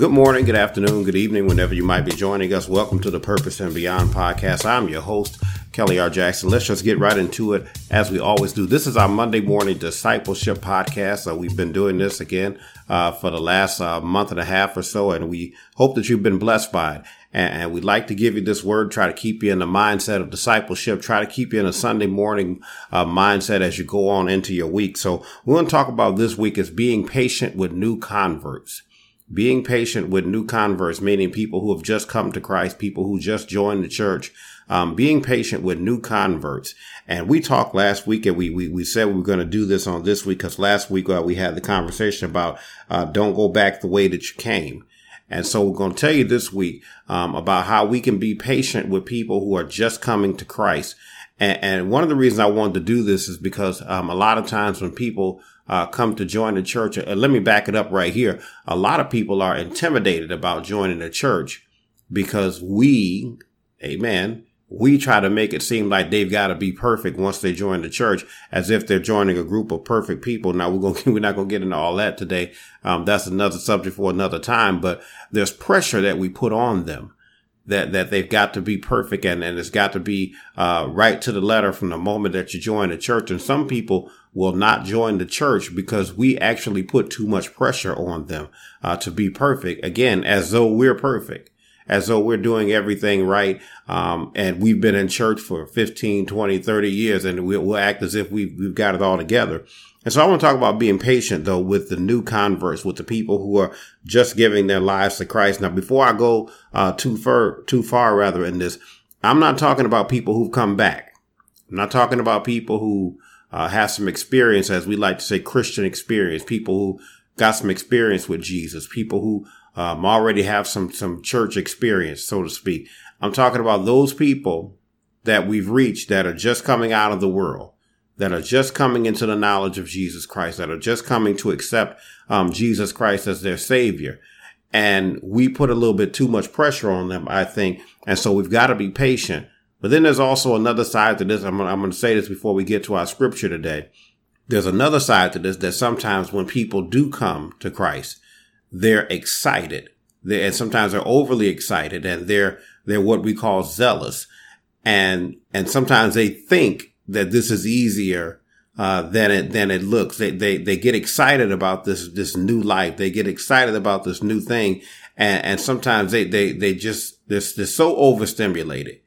Good morning, good afternoon, good evening, whenever you might be joining us. Welcome to the Purpose and Beyond podcast. I'm your host, Kelly R. Jackson. Let's just get right into it as we always do. This is our Monday morning discipleship podcast. So we've been doing this again uh, for the last uh, month and a half or so, and we hope that you've been blessed by it. And, and we'd like to give you this word, try to keep you in the mindset of discipleship, try to keep you in a Sunday morning uh, mindset as you go on into your week. So we want to talk about this week is being patient with new converts being patient with new converts, meaning people who have just come to Christ, people who just joined the church, um, being patient with new converts. And we talked last week and we, we, we said we were going to do this on this week because last week uh, we had the conversation about, uh, don't go back the way that you came. And so we're going to tell you this week, um, about how we can be patient with people who are just coming to Christ. And, and one of the reasons I wanted to do this is because, um, a lot of times when people, uh, come to join the church. And let me back it up right here. A lot of people are intimidated about joining the church because we, amen, we try to make it seem like they've got to be perfect once they join the church, as if they're joining a group of perfect people. Now we're going, we're not going to get into all that today. Um, that's another subject for another time, but there's pressure that we put on them that that they've got to be perfect and, and it's got to be uh, right to the letter from the moment that you join the church. And some people will not join the church because we actually put too much pressure on them uh, to be perfect. Again, as though we're perfect, as though we're doing everything right. Um, and we've been in church for 15, 20, 30 years and we'll, we'll act as if we've, we've got it all together. And so I want to talk about being patient though with the new converts, with the people who are just giving their lives to Christ. Now, before I go uh, too far, too far rather in this, I'm not talking about people who've come back. I'm not talking about people who uh, have some experience, as we like to say, Christian experience. People who got some experience with Jesus. People who um, already have some some church experience, so to speak. I'm talking about those people that we've reached that are just coming out of the world that are just coming into the knowledge of Jesus Christ, that are just coming to accept um, Jesus Christ as their savior. And we put a little bit too much pressure on them, I think. And so we've got to be patient. But then there's also another side to this. I'm, I'm going to say this before we get to our scripture today. There's another side to this that sometimes when people do come to Christ, they're excited. They're, and sometimes they're overly excited and they're, they're what we call zealous. And, and sometimes they think that this is easier uh, than it than it looks. They they they get excited about this this new life. They get excited about this new thing, and, and sometimes they they they just they're, they're so overstimulated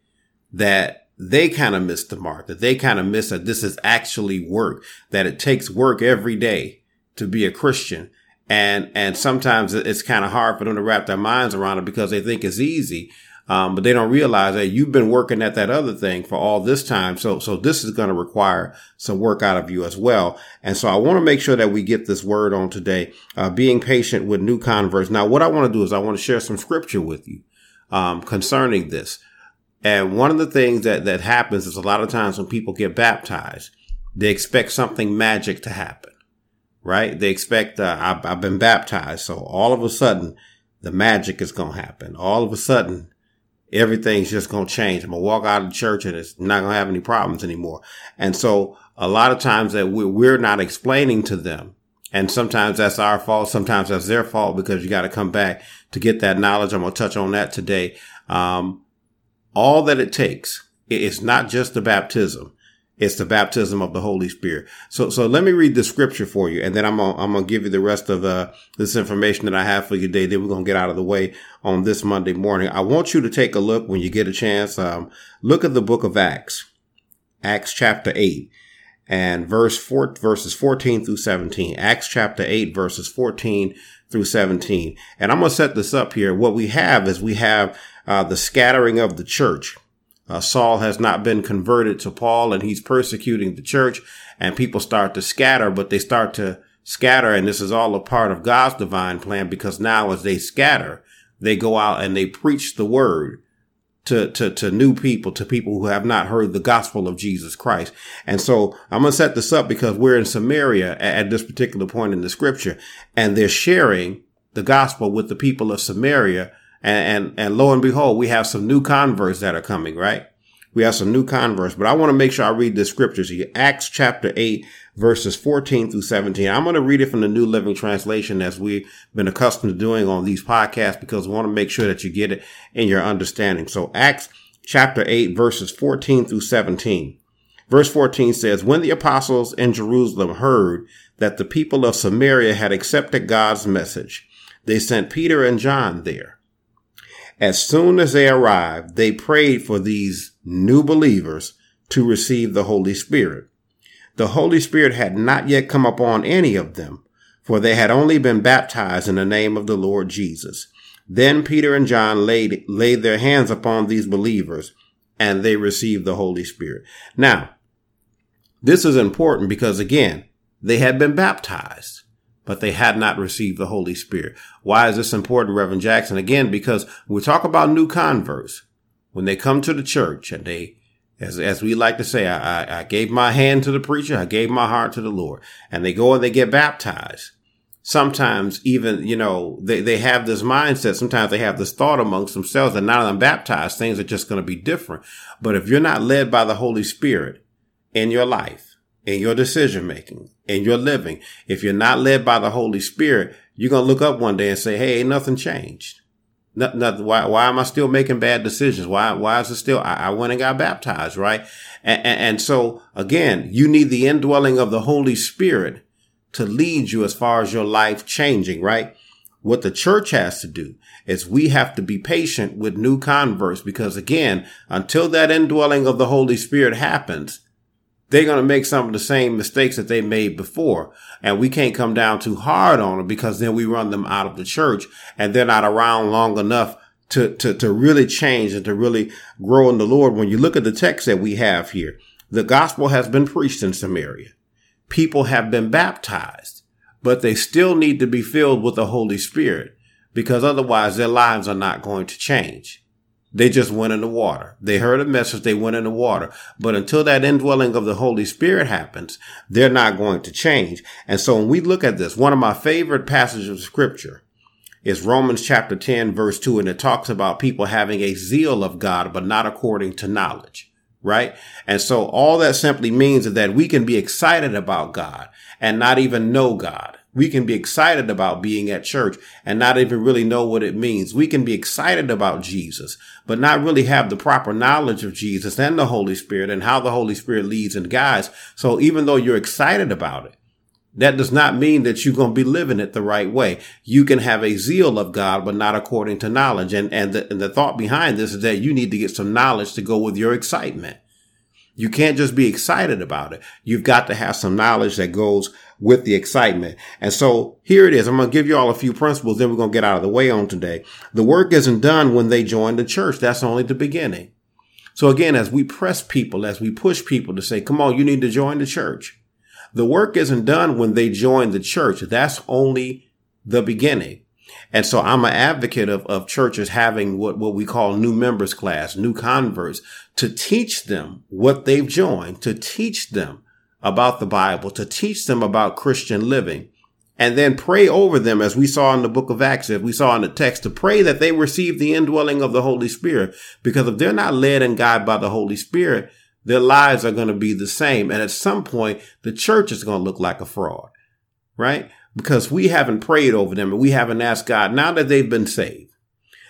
that they kind of miss the mark. That they kind of miss that this is actually work. That it takes work every day to be a Christian. And, and sometimes it's kind of hard for them to wrap their minds around it because they think it's easy. Um, but they don't realize that you've been working at that other thing for all this time. So, so this is going to require some work out of you as well. And so I want to make sure that we get this word on today, uh, being patient with new converts. Now, what I want to do is I want to share some scripture with you, um, concerning this. And one of the things that, that happens is a lot of times when people get baptized, they expect something magic to happen, right? They expect, uh, I've, I've been baptized. So all of a sudden, the magic is going to happen. All of a sudden, everything's just going to change. I'm going to walk out of the church and it's not going to have any problems anymore. And so a lot of times that we're not explaining to them. And sometimes that's our fault. Sometimes that's their fault because you got to come back to get that knowledge. I'm going to touch on that today. Um, all that it takes, it's not just the baptism. It's the baptism of the Holy Spirit. So, so let me read the scripture for you, and then I'm gonna, I'm gonna give you the rest of uh, this information that I have for you today. Then we're gonna get out of the way on this Monday morning. I want you to take a look when you get a chance. Um, look at the book of Acts, Acts chapter eight, and verse four, verses 14 through 17. Acts chapter eight, verses 14 through 17. And I'm gonna set this up here. What we have is we have uh, the scattering of the church. Uh, Saul has not been converted to Paul and he's persecuting the church and people start to scatter, but they start to scatter. And this is all a part of God's divine plan because now as they scatter, they go out and they preach the word to, to, to new people, to people who have not heard the gospel of Jesus Christ. And so I'm going to set this up because we're in Samaria at, at this particular point in the scripture and they're sharing the gospel with the people of Samaria and, and, and lo and behold, we have some new converts that are coming, right? we have some new converts, but I want to make sure I read the scriptures here. Acts chapter 8, verses 14 through 17. I'm going to read it from the New Living Translation as we've been accustomed to doing on these podcasts because we want to make sure that you get it in your understanding. So Acts chapter 8, verses 14 through 17. Verse 14 says, When the apostles in Jerusalem heard that the people of Samaria had accepted God's message, they sent Peter and John there. As soon as they arrived, they prayed for these new believers to receive the Holy Spirit. The Holy Spirit had not yet come upon any of them, for they had only been baptized in the name of the Lord Jesus. Then Peter and John laid, laid their hands upon these believers and they received the Holy Spirit. Now, this is important because again, they had been baptized but they had not received the Holy Spirit. Why is this important, Reverend Jackson? Again, because we talk about new converts. When they come to the church and they, as, as we like to say, I, I, I gave my hand to the preacher, I gave my heart to the Lord, and they go and they get baptized. Sometimes even, you know, they, they have this mindset. Sometimes they have this thought amongst themselves that now that I'm baptized, things are just going to be different. But if you're not led by the Holy Spirit in your life, in your decision making, in your living. If you're not led by the Holy Spirit, you're going to look up one day and say, Hey, nothing changed. Nothing, nothing, why, why am I still making bad decisions? Why, why is it still, I, I went and got baptized, right? And, and, and so again, you need the indwelling of the Holy Spirit to lead you as far as your life changing, right? What the church has to do is we have to be patient with new converts because again, until that indwelling of the Holy Spirit happens, they're going to make some of the same mistakes that they made before. And we can't come down too hard on them because then we run them out of the church and they're not around long enough to, to, to really change and to really grow in the Lord. When you look at the text that we have here, the gospel has been preached in Samaria. People have been baptized, but they still need to be filled with the Holy Spirit because otherwise their lives are not going to change. They just went in the water. They heard a message. They went in the water. But until that indwelling of the Holy Spirit happens, they're not going to change. And so when we look at this, one of my favorite passages of scripture is Romans chapter 10 verse 2. And it talks about people having a zeal of God, but not according to knowledge. Right. And so all that simply means is that we can be excited about God and not even know God. We can be excited about being at church and not even really know what it means. We can be excited about Jesus, but not really have the proper knowledge of Jesus and the Holy Spirit and how the Holy Spirit leads and guides. So even though you're excited about it, that does not mean that you're going to be living it the right way. You can have a zeal of God, but not according to knowledge. And, and the, and the thought behind this is that you need to get some knowledge to go with your excitement. You can't just be excited about it. You've got to have some knowledge that goes with the excitement. And so here it is. I'm going to give you all a few principles. Then we're going to get out of the way on today. The work isn't done when they join the church. That's only the beginning. So again, as we press people, as we push people to say, come on, you need to join the church. The work isn't done when they join the church. That's only the beginning. And so I'm an advocate of, of churches having what, what we call new members class, new converts to teach them what they've joined, to teach them about the Bible, to teach them about Christian living, and then pray over them as we saw in the book of Acts, as we saw in the text, to pray that they receive the indwelling of the Holy Spirit. Because if they're not led and guided by the Holy Spirit, their lives are going to be the same. And at some point, the church is going to look like a fraud, right? Because we haven't prayed over them and we haven't asked God now that they've been saved.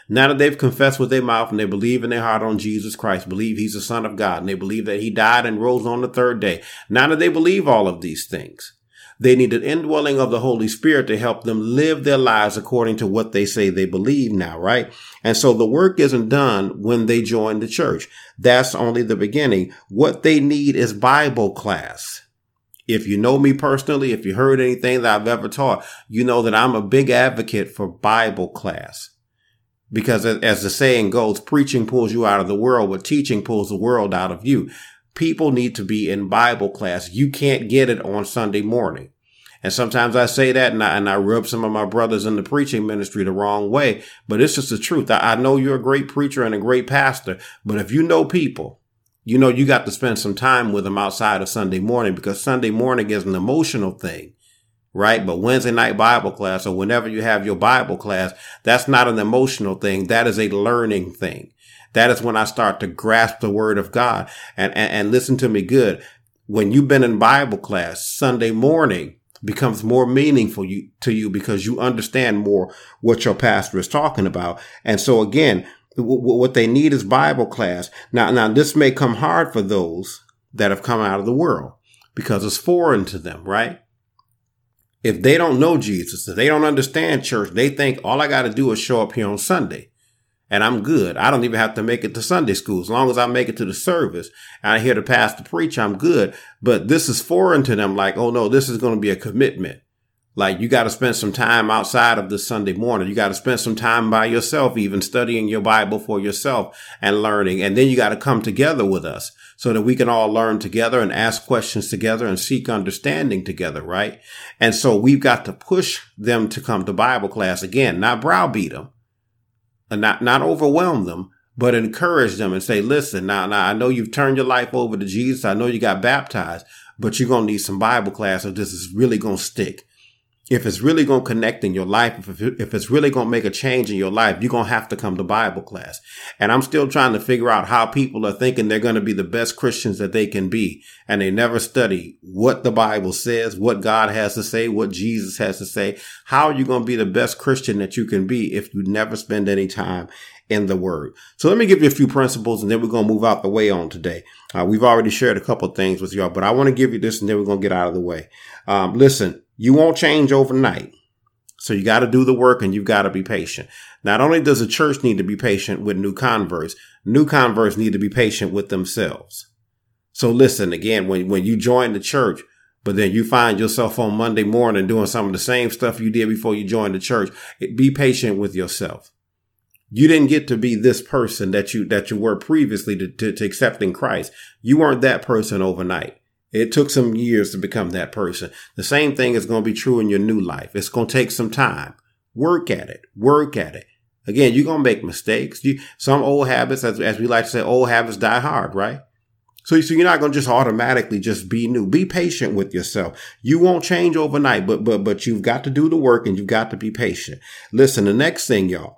Now that they've confessed with their mouth and they believe in their heart on Jesus Christ, believe he's the son of God, and they believe that he died and rose on the third day. Now that they believe all of these things, they need an indwelling of the Holy Spirit to help them live their lives according to what they say they believe now, right? And so the work isn't done when they join the church. That's only the beginning. What they need is Bible class. If you know me personally, if you heard anything that I've ever taught, you know that I'm a big advocate for Bible class. Because as the saying goes, preaching pulls you out of the world, but teaching pulls the world out of you. People need to be in Bible class. You can't get it on Sunday morning. And sometimes I say that and I, and I rub some of my brothers in the preaching ministry the wrong way, but it's just the truth. I, I know you're a great preacher and a great pastor, but if you know people, you know, you got to spend some time with them outside of Sunday morning because Sunday morning is an emotional thing right? But Wednesday night Bible class or whenever you have your Bible class, that's not an emotional thing. That is a learning thing. That is when I start to grasp the word of God and, and, and listen to me good. When you've been in Bible class Sunday morning, becomes more meaningful you, to you because you understand more what your pastor is talking about. And so again, what they need is Bible class. Now, now this may come hard for those that have come out of the world because it's foreign to them, right? If they don't know Jesus, if they don't understand church, they think all I got to do is show up here on Sunday and I'm good. I don't even have to make it to Sunday school. As long as I make it to the service and I hear the pastor preach, I'm good. But this is foreign to them. Like, oh no, this is going to be a commitment. Like you got to spend some time outside of the Sunday morning. You got to spend some time by yourself, even studying your Bible for yourself and learning. And then you got to come together with us so that we can all learn together and ask questions together and seek understanding together. Right. And so we've got to push them to come to Bible class again, not browbeat them and not, not overwhelm them, but encourage them and say, listen, now, now I know you've turned your life over to Jesus. I know you got baptized, but you're going to need some Bible class if this is really going to stick if it's really going to connect in your life, if, if it's really going to make a change in your life, you're going to have to come to Bible class. And I'm still trying to figure out how people are thinking they're going to be the best Christians that they can be. And they never study what the Bible says, what God has to say, what Jesus has to say. How are you going to be the best Christian that you can be if you never spend any time in the word. So let me give you a few principles and then we're going to move out the way on today. Uh, we've already shared a couple things with y'all, but I want to give you this and then we're going to get out of the way. Um, listen, you won't change overnight. So you got to do the work and you've got to be patient. Not only does the church need to be patient with new converts, new converts need to be patient with themselves. So listen again, when, when you join the church, but then you find yourself on Monday morning doing some of the same stuff you did before you joined the church, be patient with yourself. You didn't get to be this person that you, that you were previously to, to, to accepting Christ. You weren't that person overnight. It took some years to become that person. The same thing is going to be true in your new life. It's going to take some time. Work at it. Work at it. Again, you're going to make mistakes. You, some old habits, as, as we like to say, old habits die hard, right? So, so you're not going to just automatically just be new. Be patient with yourself. You won't change overnight, but, but, but you've got to do the work and you've got to be patient. Listen, the next thing, y'all,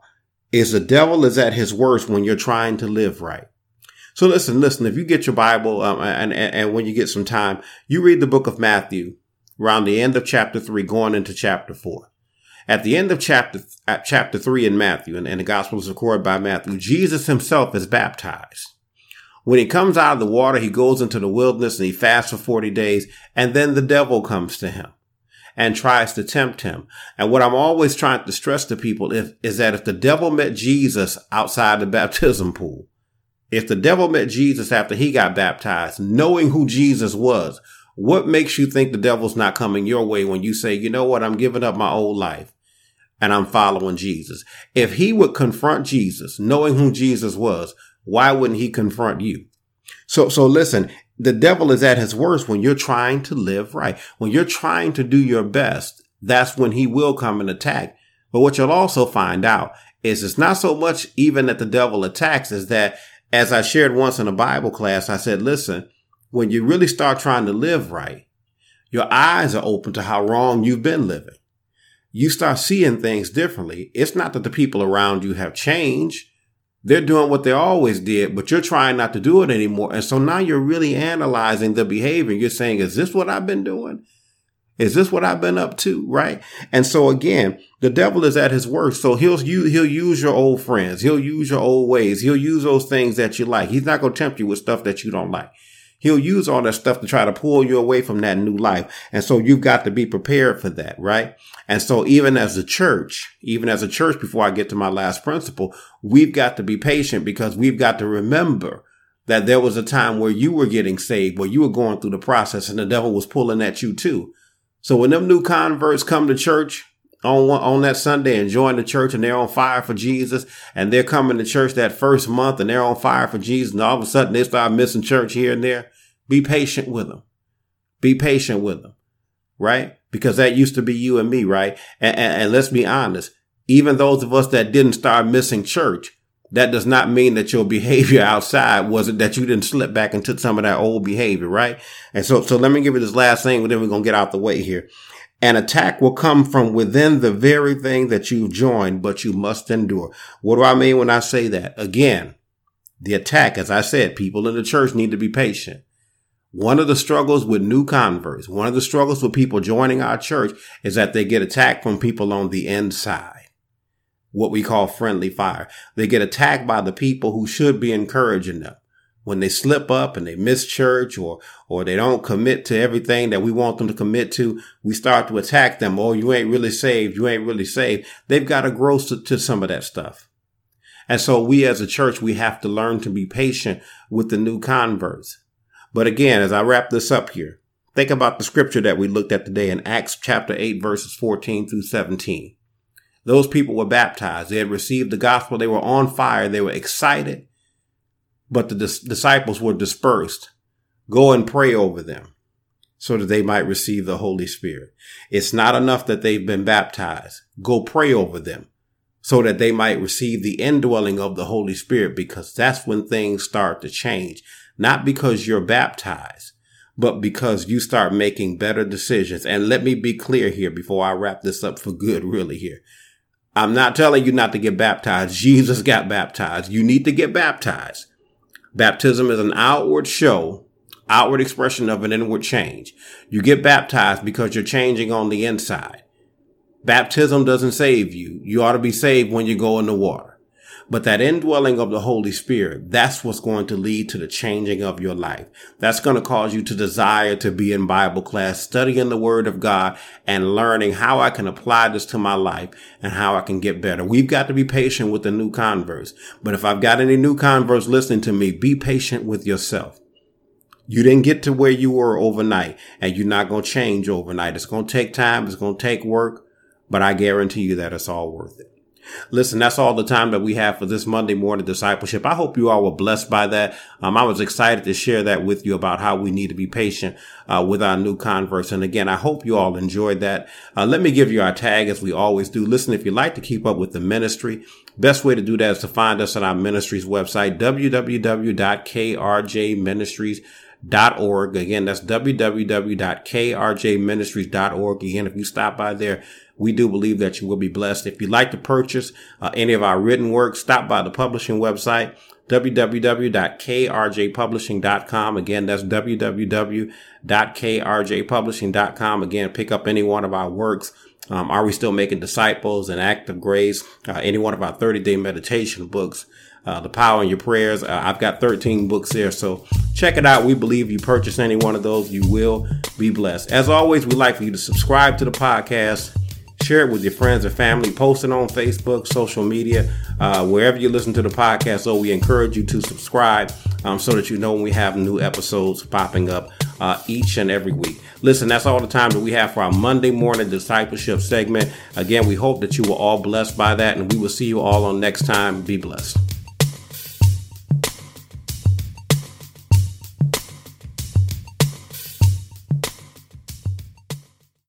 is the devil is at his worst when you're trying to live right. So listen, listen, if you get your Bible, um, and, and, and when you get some time, you read the book of Matthew around the end of chapter three, going into chapter four. At the end of chapter, at chapter three in Matthew, and, and the gospel is recorded by Matthew, Jesus himself is baptized. When he comes out of the water, he goes into the wilderness and he fasts for 40 days. And then the devil comes to him and tries to tempt him. And what I'm always trying to stress to people is, is that if the devil met Jesus outside the baptism pool, if the devil met Jesus after he got baptized, knowing who Jesus was, what makes you think the devil's not coming your way when you say, you know what, I'm giving up my old life and I'm following Jesus? If he would confront Jesus, knowing who Jesus was, why wouldn't he confront you? So, so listen, the devil is at his worst when you're trying to live right. When you're trying to do your best, that's when he will come and attack. But what you'll also find out is it's not so much even that the devil attacks is that as I shared once in a Bible class, I said, listen, when you really start trying to live right, your eyes are open to how wrong you've been living. You start seeing things differently. It's not that the people around you have changed. They're doing what they always did, but you're trying not to do it anymore. And so now you're really analyzing the behavior. You're saying, is this what I've been doing? Is this what I've been up to? Right. And so again, the devil is at his worst. So he'll, he'll use your old friends. He'll use your old ways. He'll use those things that you like. He's not going to tempt you with stuff that you don't like. He'll use all that stuff to try to pull you away from that new life. And so you've got to be prepared for that, right? And so even as a church, even as a church, before I get to my last principle, we've got to be patient because we've got to remember that there was a time where you were getting saved, where you were going through the process and the devil was pulling at you too. So when them new converts come to church on on that Sunday and join the church and they're on fire for Jesus and they're coming to church that first month and they're on fire for Jesus and all of a sudden they start missing church here and there, be patient with them. Be patient with them, right? Because that used to be you and me, right? And, and, and let's be honest, even those of us that didn't start missing church, that does not mean that your behavior outside wasn't that you didn't slip back into some of that old behavior, right? And so, so let me give you this last thing, but then we're going to get out the way here. An attack will come from within the very thing that you've joined, but you must endure. What do I mean when I say that? Again, The attack, as I said, people in the church need to be patient. One of the struggles with new converts, one of the struggles with people joining our church is that they get attacked from people on the inside. What we call friendly fire. They get attacked by the people who should be encouraging them. When they slip up and they miss church or, or they don't commit to everything that we want them to commit to, we start to attack them. Oh, you ain't really saved. You ain't really saved. They've got to grow to, to some of that stuff. And so we as a church, we have to learn to be patient with the new converts. But again, as I wrap this up here, think about the scripture that we looked at today in Acts chapter 8, verses 14 through 17. Those people were baptized. They had received the gospel. They were on fire. They were excited, but the dis- disciples were dispersed. Go and pray over them so that they might receive the Holy Spirit. It's not enough that they've been baptized. Go pray over them so that they might receive the indwelling of the Holy Spirit because that's when things start to change not because you're baptized, but because you start making better decisions. And let me be clear here before I wrap this up for good, really here. I'm not telling you not to get baptized. Jesus got baptized. You need to get baptized. Baptism is an outward show, outward expression of an inward change. You get baptized because you're changing on the inside. Baptism doesn't save you. You ought to be saved when you go in the water. But that indwelling of the Holy Spirit, that's what's going to lead to the changing of your life. That's going to cause you to desire to be in Bible class, studying the word of God and learning how I can apply this to my life and how I can get better. We've got to be patient with the new converts. But if I've got any new converts listening to me, be patient with yourself. You didn't get to where you were overnight and you're not going to change overnight. It's going to take time. It's going to take work, but I guarantee you that it's all worth it. Listen, that's all the time that we have for this Monday morning discipleship. I hope you all were blessed by that. Um, I was excited to share that with you about how we need to be patient uh, with our new converts. And again, I hope you all enjoyed that. Uh, let me give you our tag as we always do. Listen, if you'd like to keep up with the ministry, best way to do that is to find us on our ministry's website, www.krjministries.org. Again, that's www.krjministries.org. Again, if you stop by there, we do believe that you will be blessed. If you'd like to purchase uh, any of our written work, stop by the publishing website, www.krjpublishing.com. Again, that's www.krjpublishing.com. Again, pick up any one of our works. Um, are we still making disciples and act of grace? Uh, any one of our 30 day meditation books, uh, the power in your prayers. Uh, I've got 13 books there. So check it out. We believe you purchase any one of those, you will be blessed. As always, we'd like for you to subscribe to the podcast Share it with your friends and family. Post it on Facebook, social media, uh, wherever you listen to the podcast. So we encourage you to subscribe um, so that you know when we have new episodes popping up uh, each and every week. Listen, that's all the time that we have for our Monday morning discipleship segment. Again, we hope that you were all blessed by that, and we will see you all on next time. Be blessed.